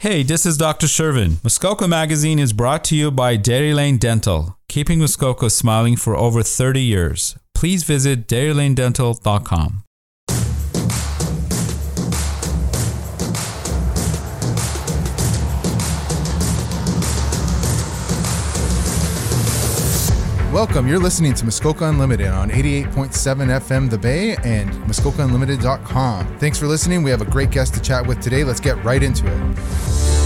Hey, this is Dr. Shervin. Muskoka Magazine is brought to you by Dairy Lane Dental, keeping Muskoka smiling for over 30 years. Please visit dairylanedental.com. Welcome. You're listening to Muskoka Unlimited on 88.7 FM The Bay and MuskokaUnlimited.com. Thanks for listening. We have a great guest to chat with today. Let's get right into it.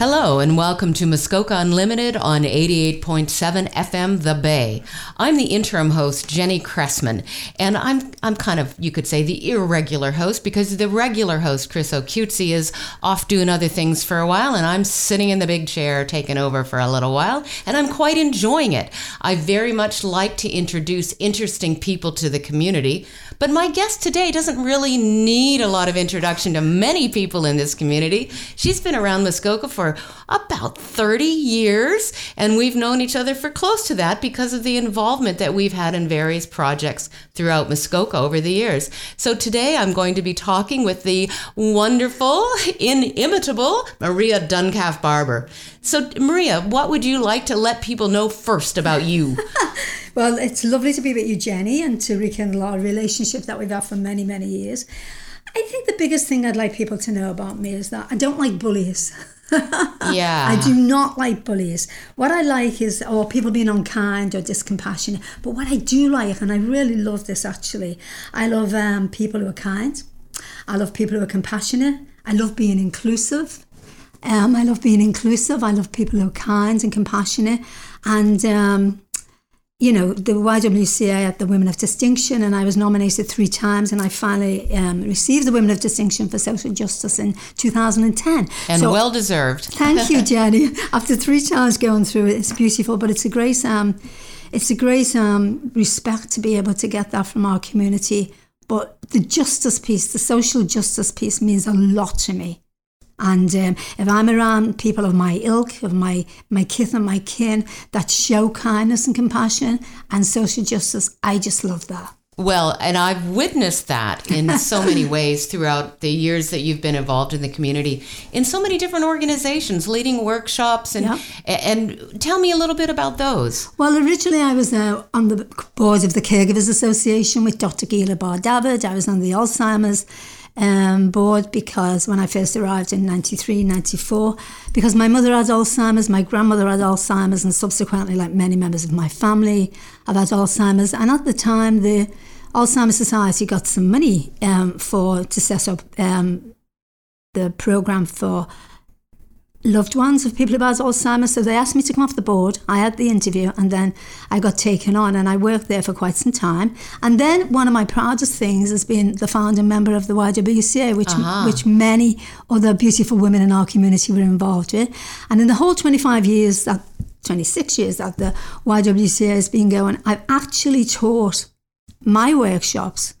Hello and welcome to Muskoka Unlimited on 88.7 FM The Bay. I'm the interim host Jenny Cressman and I'm I'm kind of you could say the irregular host because the regular host Chris O'Cutesy is off doing other things for a while and I'm sitting in the big chair taking over for a little while and I'm quite enjoying it. I very much like to introduce interesting people to the community, but my guest today doesn't really need a lot of introduction to many people in this community. She's been around Muskoka for about 30 years, and we've known each other for close to that because of the involvement that we've had in various projects throughout Muskoka over the years. So today I'm going to be talking with the wonderful, inimitable Maria Duncalf Barber. So, Maria, what would you like to let people know first about you? well, it's lovely to be with you, Jenny, and to rekindle our relationship that we've had for many, many years. I think the biggest thing I'd like people to know about me is that I don't like bullies. yeah. I do not like bullies. What I like is, or people being unkind or discompassionate. But what I do like, and I really love this actually, I love um, people who are kind. I love people who are compassionate. I love being inclusive. Um, I love being inclusive. I love people who are kind and compassionate. And um, you know, the YWCA had the Women of Distinction, and I was nominated three times, and I finally um, received the Women of Distinction for Social Justice in 2010. And so, well deserved. thank you, Jenny. After three times going through it, it's beautiful, but it's a great, um, it's a great um, respect to be able to get that from our community. But the justice piece, the social justice piece, means a lot to me. And um, if I'm around people of my ilk, of my, my kith and my kin that show kindness and compassion and social justice, I just love that. Well, and I've witnessed that in so many ways throughout the years that you've been involved in the community, in so many different organizations, leading workshops, and yeah. and tell me a little bit about those. Well, originally I was uh, on the board of the Caregivers Association with Dr. Gila Bar David. I was on the Alzheimer's um, board because when I first arrived in 93, 94, because my mother had Alzheimer's, my grandmother had Alzheimer's, and subsequently, like many members of my family, have had Alzheimer's. And at the time, the Alzheimer's Society got some money um, for to set up um, the program for loved ones of people who had Alzheimer's. So they asked me to come off the board. I had the interview and then I got taken on and I worked there for quite some time. And then one of my proudest things has been the founding member of the YWCA, which, uh-huh. which many other beautiful women in our community were involved with. And in the whole 25 years that 26 years that the YWCA has been going, I've actually taught my workshops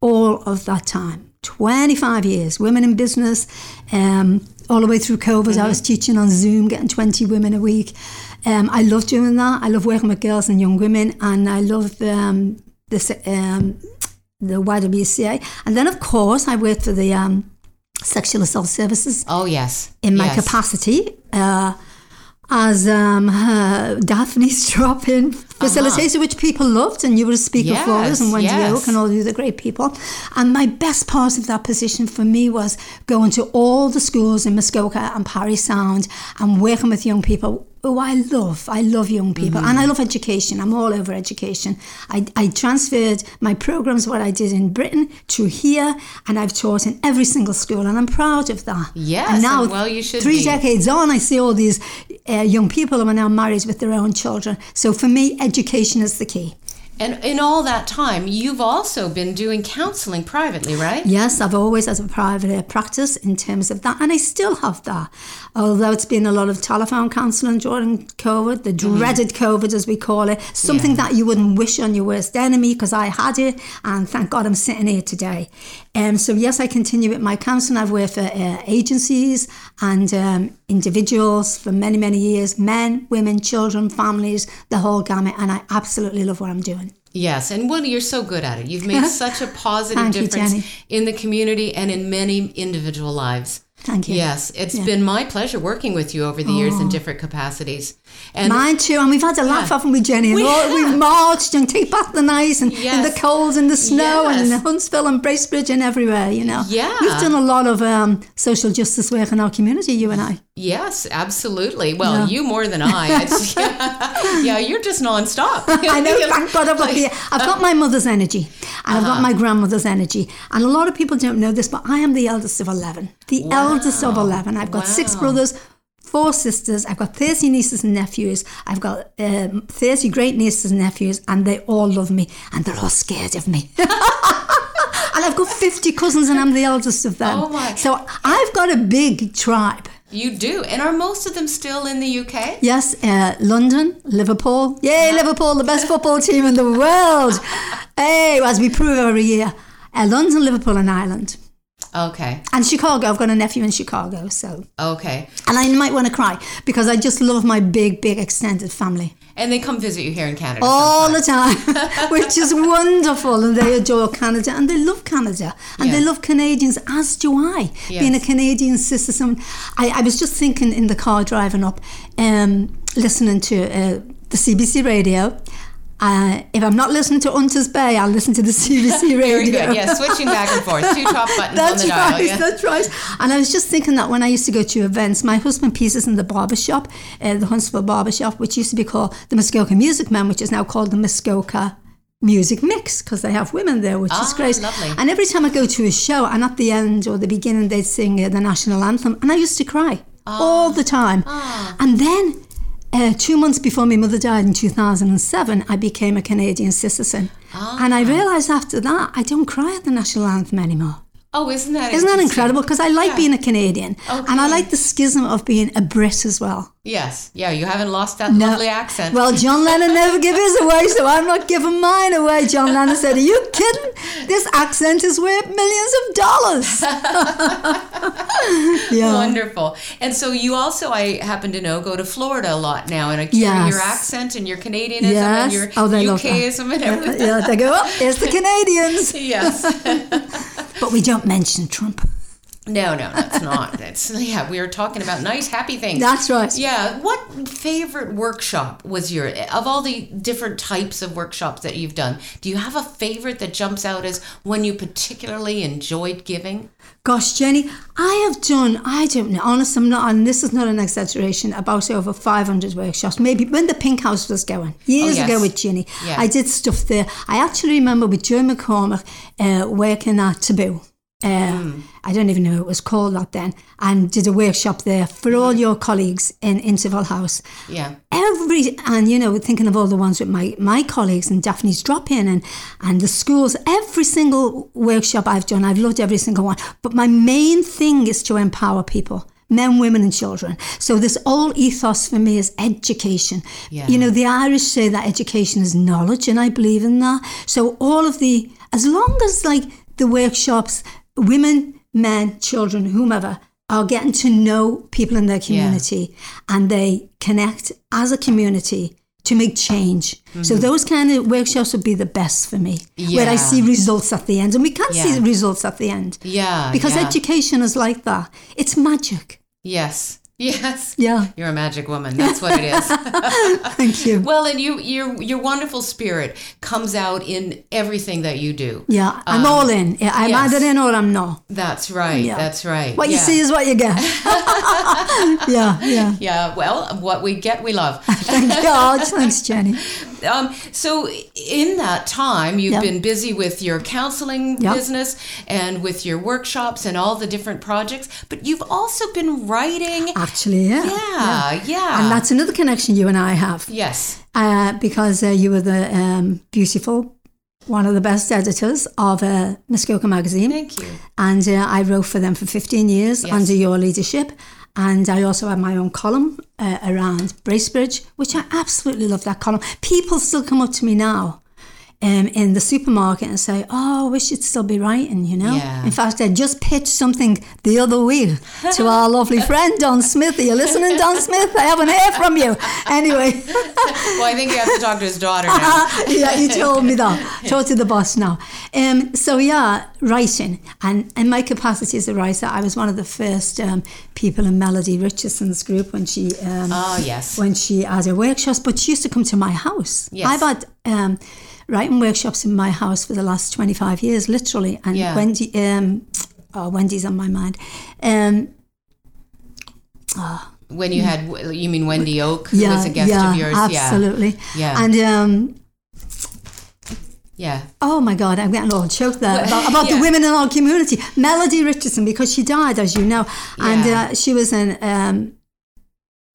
all of that time. 25 years, women in business, um, all the way through COVID. Mm-hmm. I was teaching on Zoom, getting 20 women a week. Um, I love doing that. I love working with girls and young women, and I love um, this, um, the YWCA. And then, of course, I worked for the um, Sexual Assault Services. Oh, yes. In my yes. capacity. Uh, as um, uh, Daphne's drop-in facilitator, uh-huh. which people loved, and you were a speaker yes, for us, and Wendy yes. Oak, and all the other great people. And my best part of that position for me was going to all the schools in Muskoka and Parry Sound and working with young people oh, I love, I love young people mm-hmm. and I love education. I'm all over education. I, I transferred my programs, what I did in Britain, to here, and I've taught in every single school, and I'm proud of that. Yes, and now, and well, you should three be. decades on, I see all these uh, young people who are now married with their own children. So for me, education is the key. And in all that time, you've also been doing counseling privately, right? Yes, I've always had a private practice in terms of that, and I still have that. Although it's been a lot of telephone counselling during COVID, the mm-hmm. dreaded COVID as we call it, something yeah. that you wouldn't wish on your worst enemy because I had it, and thank God I'm sitting here today. Um, so yes, I continue with my counselling. I've worked for uh, agencies and um, individuals for many, many years, men, women, children, families, the whole gamut, and I absolutely love what I'm doing. Yes, and Woody, you're so good at it. You've made such a positive difference you, in the community and in many individual lives. Thank you. Yes, it's been my pleasure working with you over the years in different capacities. And Mine too, and we've had a laugh, Yeah. haven't we, Jenny? We have we've marched and take back the night, and in the Yes. cold and the snow, and in Yes. Huntsville and Bracebridge and everywhere. You know, Yeah. we've done a lot of um, social justice work in our community. You and I. yes, absolutely. Well, Yeah. you more than I. It's, yeah, you're just nonstop. I know, thank God I've got the, I've got my mother's energy and I've Uh-huh. got my grandmother's energy. And a lot of people don't know this, but I am the eldest of 11. The eldest of 11. I've got six brothers, four sisters. I've got 30 nieces and nephews. I've got um, 30 great nieces and nephews, and they all love me and they're all scared of me. and I've got 50 cousins and I'm the eldest of them. Oh my. So I've got a big tribe. You do. And are most of them still in the UK? Yes, uh, London, Liverpool. Yay, Liverpool, the best football team in the world. Hey, as we prove every year. Uh, London, Liverpool, and Ireland. Okay. And Chicago. I've got a nephew in Chicago, so. Okay. And I might want to cry because I just love my big, big extended family And they come visit you here in Canada. all sometimes. the time, which is wonderful. And they adore Canada and they love Canada and they love Canadians, as do I. Being a Canadian citizen, I, I was just thinking in the car driving up, um, listening to uh, the CBC radio. Uh, if I'm not listening to Hunters Bay, I'll listen to the CBC radio. Very good. Yeah, switching back and forth. Two top buttons That's on the right, dial. Yeah. that's right. And I was just thinking that when I used to go to events, my husband pieces in the barber shop, uh, the Huntsville barber shop, which used to be called the Muskoka Music Man, which is now called the Muskoka Music Mix, because they have women there, which is Ah, great. lovely. And every time I go to a show, and at the end or the beginning, they'd sing uh, the national anthem, and I used to cry Ah. all the time. Ah. And then uh, two months before my mother died in 2007, I became a Canadian citizen. And Ah. I realised after that, I don't cry at the national anthem anymore. Oh, isn't that Isn't that incredible? Because I like Yeah. being a Canadian. And I like the schism of being a Brit as well. Yes. Yeah, you haven't lost that lovely accent. Well, John Lennon never gave his away, so I'm not giving mine away. John Lennon said, Are you kidding? This accent is worth millions of dollars. yeah. Wonderful. And so you also, I happen to know, go to Florida a lot now, and I hear Yes. your accent and your Canadianism and your Oh. UKism uh, and everything. Yeah, they go, oh, there's the Canadians. Yes. But we don't mention Trump. No, no, that's not. That's yeah. We were talking about nice, happy things. That's right. Yeah. What favorite workshop was your of all the different types of workshops that you've done? Do you have a favorite that jumps out as one you particularly enjoyed giving? Gosh, Jenny, I have done, I don't know, Honestly, I'm not, and this is not an exaggeration, about over 500 workshops. Maybe when the Pink House was going, years Oh, yes. ago with Ginny, Yeah. I did stuff there. I actually remember with Joe McCormick uh, working at Taboo. Uh, Hmm. I don't even know what it was called that then, and did a workshop there for all your colleagues in Interval House. Yeah. every and you know thinking of all the ones with my my colleagues and Daphne's drop in and and the schools every single workshop I've done I've loved every single one. But my main thing is to empower people men women and children. So this old ethos for me is education. Yeah. you know the Irish say that education is knowledge and I believe in that. So all of the as long as like the workshops women men children whomever are getting to know people in their community and they connect as a community to make change. So mm-hmm. those kind of workshops would be the best for me, where I see results at the end, and we can see Yeah. the results at the end Yeah. because yeah. education is like that. It's magic. Yes. Yes. Yeah, You're a magic woman. That's what it is. thank you. well, and you, your your wonderful spirit comes out in everything that you do. Yeah, I'm all in. Yeah, I'm yes. either in or I'm not. That's right. Yeah. That's right. What you see is what you get. yeah, yeah. Yeah. Well, what we get, we love. Thank God. Thanks, Jenny. Um, so in that time, you've Yeah. been busy with your counseling Yeah. business and with your workshops and all the different projects, but you've also been writing. Actually, yeah. Yeah, yeah. And that's another connection you and I have. yes. uh, because uh, you were the um, beautiful, one of the best editors of uh, Muskoka magazine. Thank you. And uh, I wrote for them for 15 years Yes. under your leadership. And I also had my own column uh, around Bracebridge, which I absolutely love that column. People still come up to me now um, in the supermarket and say, Oh, I wish you'd still be writing, you know? Yeah. In fact, I just pitched something the other week to our lovely friend, Don Smith. Are you listening, Don Smith? I haven't heard from you. Anyway. Well, I think you have to talk to his daughter now. yeah, you told me that. Talk to the boss now. Um, so yeah, writing. And in my capacity as a writer, I was one of the first um, people in Melody Richardson's group when she um, Ah, yes. when she had her workshops. But she used to come to my house. Yes. I've had um, writing workshops in my house for the last twenty five years, literally. And Yeah. Wendy, um, oh, Wendy's on my mind. Um, When you had, you mean Wendy Oak, who was a guest yeah, of yours? Yeah. Absolutely. Yeah. And um, Yeah. Oh my God, I'm getting all choked there about, about yeah. the women in our community. Melody Richardson, because she died, as you know, and Yeah. uh, she was in. Um,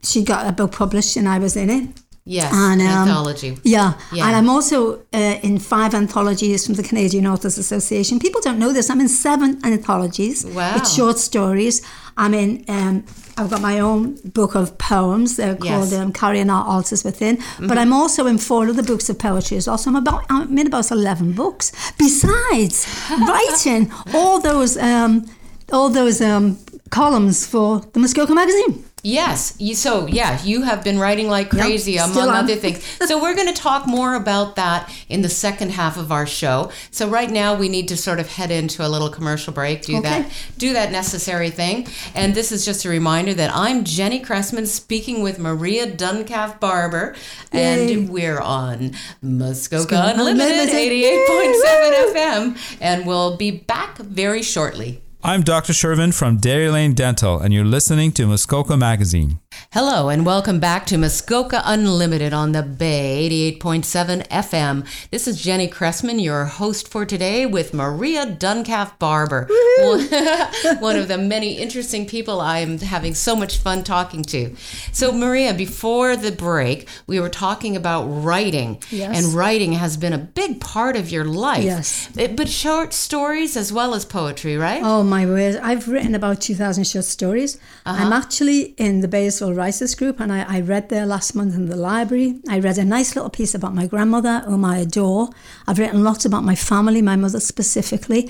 she got a book published, and I was in it. Yes. And, an um, anthology. Yeah, Yeah. and I'm also uh, in five anthologies from the Canadian Authors Association. People don't know this. I'm in seven anthologies Wow. with short stories. I'm in. Um, I've got my own book of poems. They're called Yes. Mm-hmm. um, "Carrying Our Altars Within." But I'm also in four other books of poetry as well. So I'm about. I'm in about eleven books. Besides writing all those. Um, all those um, columns for the Muskoka magazine. Yes. You, so, yeah, you have been writing like crazy, still among am. other things. So, we're going to talk more about that in the second half of our show. So, right now, we need to sort of head into a little commercial break, do Okay. that, do that necessary thing. And this is just a reminder that I'm Jenny Cressman speaking with Maria Duncalf Barber, Yay. and we're on Muskoka Muskoka Unlimited, Unlimited. 88.7 FM, and we'll be back very shortly. I'm Dr. Shervin from Dairy Lane Dental, and you're listening to Muskoka Magazine. Hello and welcome back to Muskoka Unlimited on the Bay 88.7 FM. This is Jenny Cressman, your host for today with Maria Duncalf Barber, one of the many interesting people I'm having so much fun talking to. So, Maria, before the break, we were talking about writing, Yes. and writing has been a big part of your life. Yes. But short stories as well as poetry, right? Oh my word! I've written about two thousand short stories. Uh-huh. I'm actually in the Baysville Writers Group, and I, I read there last month in the library. I read a nice little piece about my grandmother, whom I adore. I've written lots about my family, my mother specifically.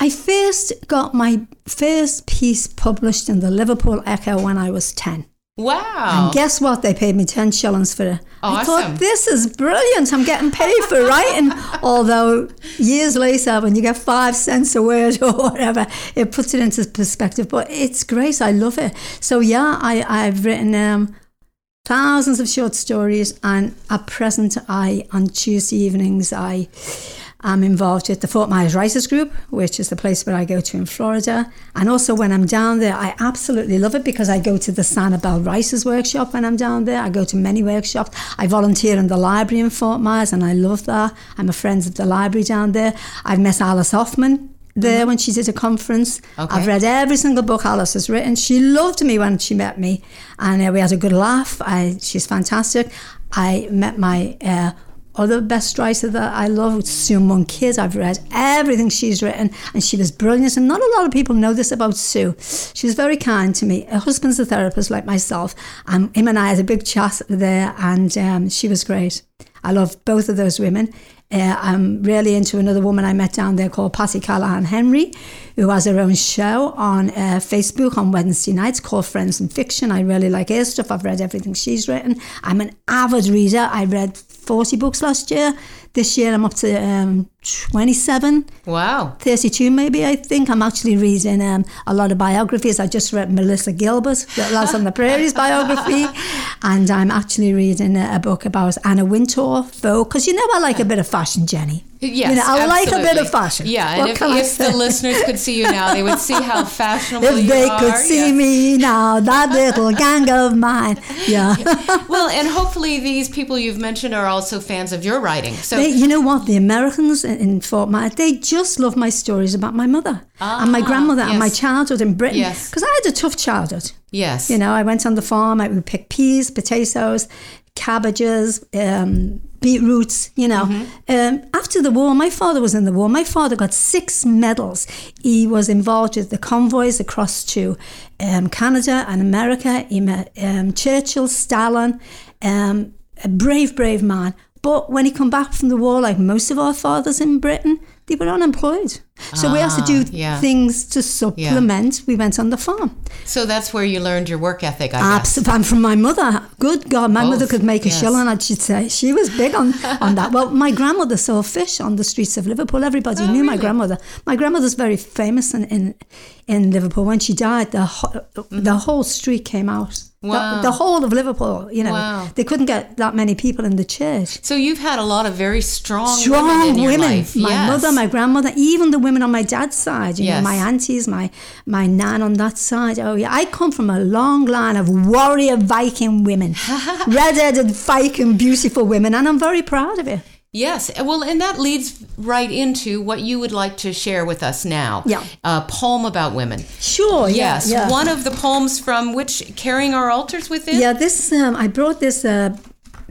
I first got my first piece published in the Liverpool Echo when I was ten. Wow. And guess what? They paid me 10 shillings for it. I thought, this is brilliant. I'm getting paid for writing. Although years later, when you get five cents a word or whatever, it puts it into perspective. But it's great. I love it. So, yeah, I, I've written um, thousands of short stories. And at present, I on Tuesday evenings, I am involved with the Fort Myers Writers Group, which is the place where I go to in Florida. And also when I'm down there, I absolutely love it because I go to the Sanibel Writers Workshop when I'm down there. I go to many workshops. I volunteer in the library in Fort Myers and I love that. I'm a friend of the library down there. I've met Alice Hoffman there when she did a conference. Okay. I've read every single book Alice has written. She loved me when she met me, and uh, we had a good laugh. I, she's fantastic. I met my uh, other best writer that I love, Sue Monk Kidd. I've read everything she's written, and she was brilliant. And not a lot of people know this about Sue. She was very kind to me. Her husband's a therapist like myself, and him and I had a big chat there, and um, she was great. I love both of those women. Uh, I'm really into another woman I met down there called Patti Callahan Henry, who has her own show on uh, Facebook on Wednesday nights called Friends and Fiction. I really like her stuff. I've read everything she's written. I'm an avid reader. I read for oss i Bogslaget. Det skjer de 27. Wow. 32 maybe I think I'm actually reading um, a lot of biographies I just read Melissa Gilbert Last on the Prairie's biography and I'm actually reading a, a book about Anna Wintour though, because you know I like a bit of fashion Jenny Yes, you know, I like a bit of fashion Yeah, and if, if the listeners could see you now, they would see how fashionable if you are. If they could see yeah. me now that little gang of mine yeah Well, and hopefully these people you've mentioned are also fans of your writing. So They, you know what? The Americans in, Fort Myers, they just love my stories about my mother and my Ah, grandmother and my childhood in Britain. Yes. Because I had a tough childhood. yes, You know, I went on the farm, I would pick peas, potatoes, cabbages, um, beetroots, you know. Um, after the war, my father was in the war. My father got six medals. He was involved with the convoys across to um, Canada and America. He met um, Churchill, Stalin, um, a brave, brave man. But when he come back from the war, like most of our fathers in Britain, they were unemployed. So we had to do Ah, yeah. things to supplement. We went on the farm. So that's where you learned your work ethic, I guess. Absolutely. And from my mother, good God, my mother could make a yes. shilling, I should say. She was big on, on that. Well, my grandmother sold fish on the streets of Liverpool. Everybody Oh, knew my grandmother. My grandmother's very famous in, in, in Liverpool. When she died, the, ho- the whole street came out. The- Mm-hmm. Wow. The, whole of Liverpool, you know, Wow. they couldn't get that many people in the church. So you've had a lot of very strong, Strong women women, my Yes. mother, my grandmother, even the women on my dad's side. You Yes. know, my aunties, my my nan on that side. Oh yeah, I come from a long line of warrior Viking women, red-headed Viking, beautiful women, and I'm very proud of it. Yes. Well, and that leads right into what you would like to share with us now. Yeah. A poem about women. Sure. yeah, Yes. Yeah. One of the poems from which Carrying Our Altars Within? Yeah, this um, I brought this uh,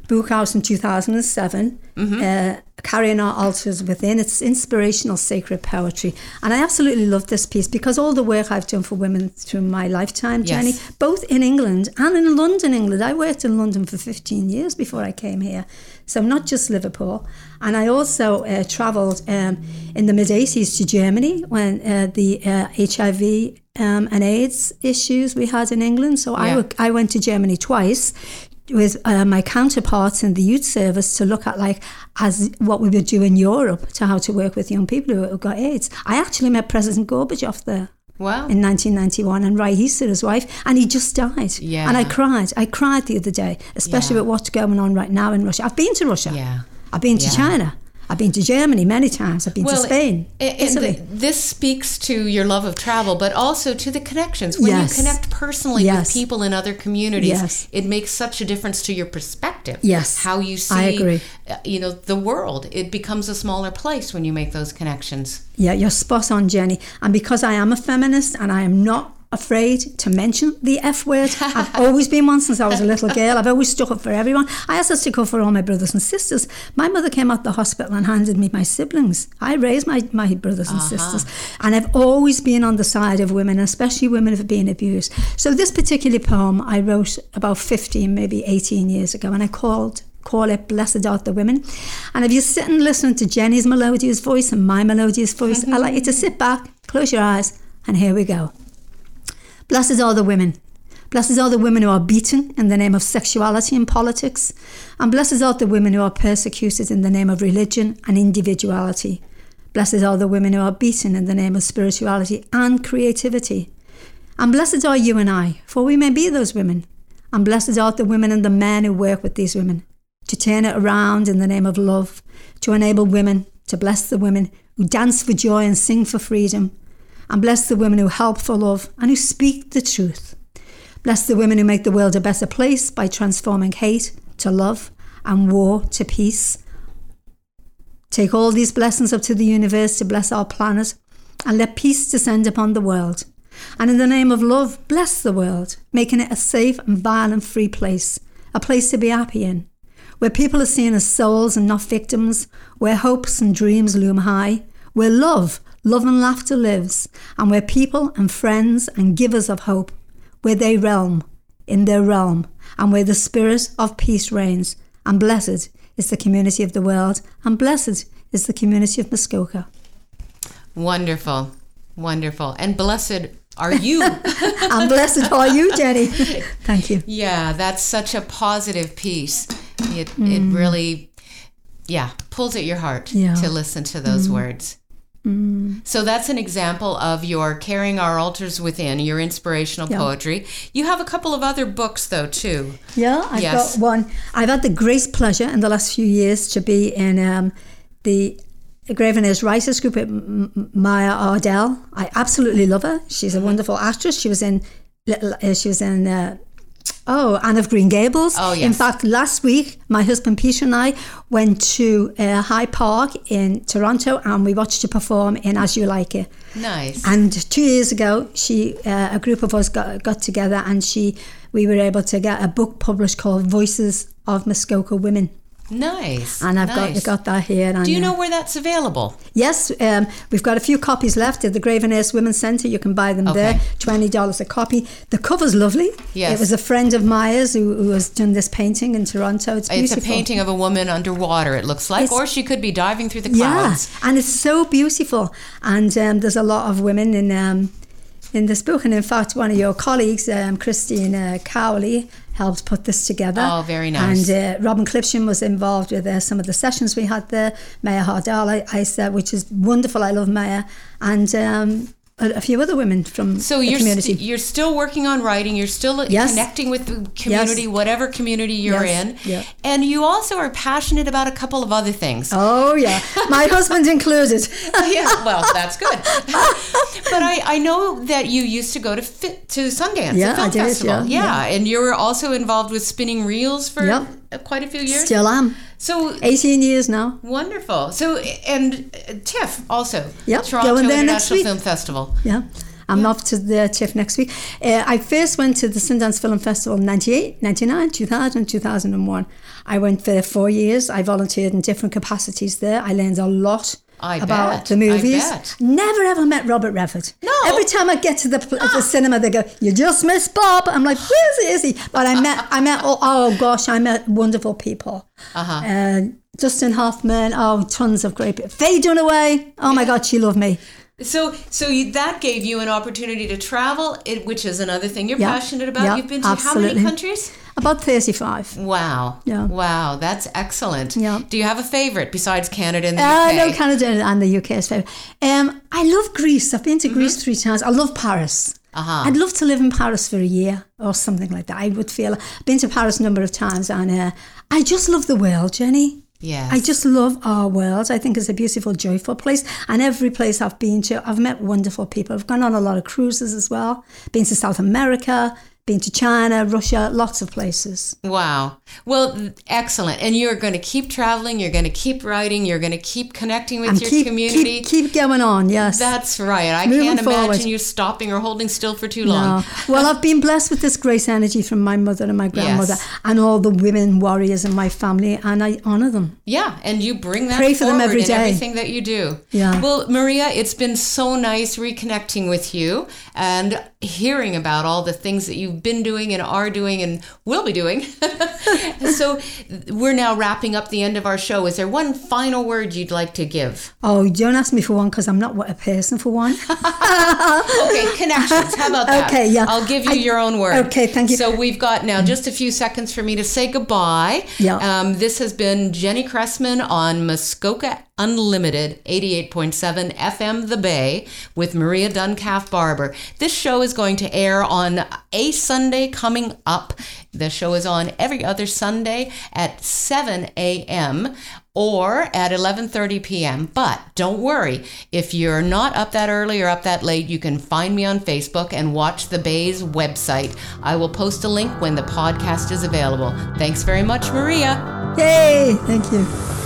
book out in 2007. Mm-hmm. Uh, Carrying Our Altars Within. It's inspirational sacred poetry. And I absolutely love this piece because all the work I've done for women through my lifetime, Yes. Jenny, both in England and in London, England. I worked in London for 15 years before I came here. So not just Liverpool. And I also uh, travelled um, in the mid 80s to Germany when uh, the uh, HIV um, and AIDS issues we had in England. So I, Yeah. w- I went to Germany twice with uh, my counterparts in the youth service to look at like as what we would do in Europe to how to work with young people who got AIDS. I actually met President Gorbachev there Wow. in 1991 and Raisa, his wife, and he just died. Yeah. And I cried. I cried the other day, especially Yeah. with what's going on right now in Russia. I've been to Russia. Yeah. I've been to Yeah. China. I've been to Germany many times. I've been to Spain, and Italy. th- this speaks to your love of travel, but also to the connections. When Yes. you connect personally Yes. with people in other communities, Yes. it makes such a difference to your perspective. Yes. how you see, I agree. uh, you know, the world. It becomes a smaller place when you make those connections. Yeah, you're spot on, Jenny. And because I am a feminist and I am not afraid to mention the F word, I've always been one since I was a little girl. I've always stuck up for everyone. I also stick up for all my brothers and sisters. My mother came out the hospital and handed me my siblings. I raised my, my brothers and sisters. And I've always been on the side of women, especially women who have been abused. So this particular poem I wrote about 15, maybe 18 years ago, and I called call it Blessed Art the Women. And if you're sitting listening to Jenny's melodious voice and my melodious voice, I'd like you to sit back, close your eyes, and here we go. Blessed are the women. Blessed are the women who are beaten in the name of sexuality and politics. And blessed are the women who are persecuted in the name of religion and individuality. Blessed are the women who are beaten in the name of spirituality and creativity. And blessed are you and I, for we may be those women. And blessed are the women and the men who work with these women, to turn it around in the name of love, to enable women, to bless the women who dance for joy and sing for freedom, and bless the women who help for love and who speak the truth. Bless the women who make the world a better place by transforming hate to love and war to peace. Take all these blessings up to the universe to bless our planet and let peace descend upon the world. And in the name of love, bless the world, making it a safe and violent free place, a place to be happy in, where people are seen as souls and not victims, where hopes and dreams loom high, where love, love and laughter lives, and where people and friends and givers of hope, where they realm in their realm, and where the spirit of peace reigns, and blessed is the community of the world, and blessed is the community of Muskoka. Wonderful, wonderful, and blessed are you. and blessed are you, Jenny. Thank you. yeah, that's such a positive piece. It it really, yeah, pulls at your heart Mm. Yeah. Mm. to listen to those words. So that's an example of your carrying our altars within your inspirational Yeah. poetry. You have a couple of other books though too. Yeah, I've Yes. got one. I've had the great pleasure in the last few years to be in um, the Gravenhurst Writers Group M- Maya Ardal. I absolutely love her. She's Mm-hmm. a wonderful actress. She was in Little. Uh, she was in. Uh, Oh, Anne of Green Gables. Oh, yes. In fact, last week, my husband Peter and I went to uh, High Park in Toronto and we watched her perform in As You Like It. Nice. And two years ago, she uh, a group of us got, got together and she we were able to get a book published called Voices of Muskoka Women. Nice. and I've nice. got got that here. And, Do you uh, know where that's available? Yes, um, we've got a few copies left at the Gravenhurst Women's Centre. You can buy them there, twenty dollars a copy. The cover's lovely. Yes. it was a friend of Myers who, who has done this painting in Toronto. It's beautiful. It's a painting of a woman underwater, it looks like, It's- or she could be diving through the clouds. Yeah, and it's so beautiful. And um, there's a lot of women in um, in this book. And in fact, one of your colleagues, um, Christine uh, Cowley, helped put this together. Oh, very nice. And uh, Robin Clipshin was involved with uh, some of the sessions we had there. Maya Ardal, I, I said, which is wonderful. I love Maya. And um, a, a few other women from So the you're community. st- you're still working on writing. You're still uh, Yes. connecting with the community, whatever community you're Yes. in, Yeah. and you also are passionate about a couple of other things. oh, yeah. My husband included. Oh, yeah, well, that's good. but I, I know that you used to go to fit, to Sundance, the Yeah, film I did, festival. yeah, and you were also involved with spinning reels for Yep. Uh, quite a few years. Still am. So 18 years now. wonderful. So and uh, TIFF also, Yep, Toronto going there next International week. Film Festival. Yeah. I'm off to the TIFF next week. Uh, I first went to the Sundance Film Festival in 98, 99, 2000, 2001. I went there four years. I volunteered in different capacities there. I learned a lot I about bet. the movies. I bet. Never ever met Robert Redford. No. Ah. Every time I get to the, pl- the cinema, they go, "You just missed Bob." I'm like, "Where's he? Is he?" But I met, I met, oh, oh gosh, I met wonderful people. Uh-huh. Uh, Dustin Hoffman, oh, tons of great people. Faye Dunaway, oh my God, she loved me. So, so you, that gave you an opportunity to travel, it, which is another thing you're Yeah. passionate about. Yeah, You've been to how many countries? About 35. Wow. Yeah. Wow, that's excellent. Yeah. Do you have a favorite besides Canada and the Uh, UK? no, Canada and the UK is favorite. Um, I love Greece. I've been to Greece three times. I love Paris. Mm-hmm. Uh-huh. I'd love to live in Paris for a year or something like that. I would feel. I've been to Paris a number of times, and uh, I just love the world, Jenny. Yes. I just love our world. I think it's a beautiful, joyful place. And every place I've been to, I've met wonderful people. I've gone on a lot of cruises as well. Been to South America, been to China, Russia, lots of places. Wow. Well, excellent. And you're going to keep traveling. You're going to keep writing. You're going to keep connecting with And your keep, community. keep keep going on. Yes. That's right. I Moving can't imagine forward. you stopping or holding still for too long. No. Well, I've been blessed with this grace energy from my mother and my grandmother Yes. and all the women warriors in my family, and I honour them. Yeah, and you bring that Pray for them forward in everything that you do. Yeah. Well, Maria, it's been so nice reconnecting with you and hearing about all the things that you've been doing and are doing and will be doing. so we're now wrapping up the end of our show. Is there one final word you'd like to give? Oh, don't ask me for one because I'm not what a person for one. Okay, connections. How about that? Okay, yeah. I'll give you I- your own word. okay, thank you. So we've got now just a few seconds for me to say goodbye. Yeah. Um, this has been Jenny Cressman on Muskoka Unlimited, 88.7 FM The Bay, with Maria Duncalf Barber. This show is going to air on a Sunday coming up. The show is on every other Sunday at 7 a.m. or at 11:30 p.m. But don't worry, if you're not up that early or up that late, you can find me on Facebook and watch the Bay's website. I will post a link when the podcast is available. Thanks very much, Maria. Yay! Thank you.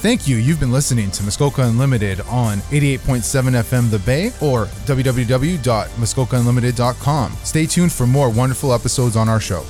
Thank you. You've been listening to Muskoka Unlimited on 88.7 FM The Bay or www.muskokaunlimited.com. Stay tuned for more wonderful episodes on our show.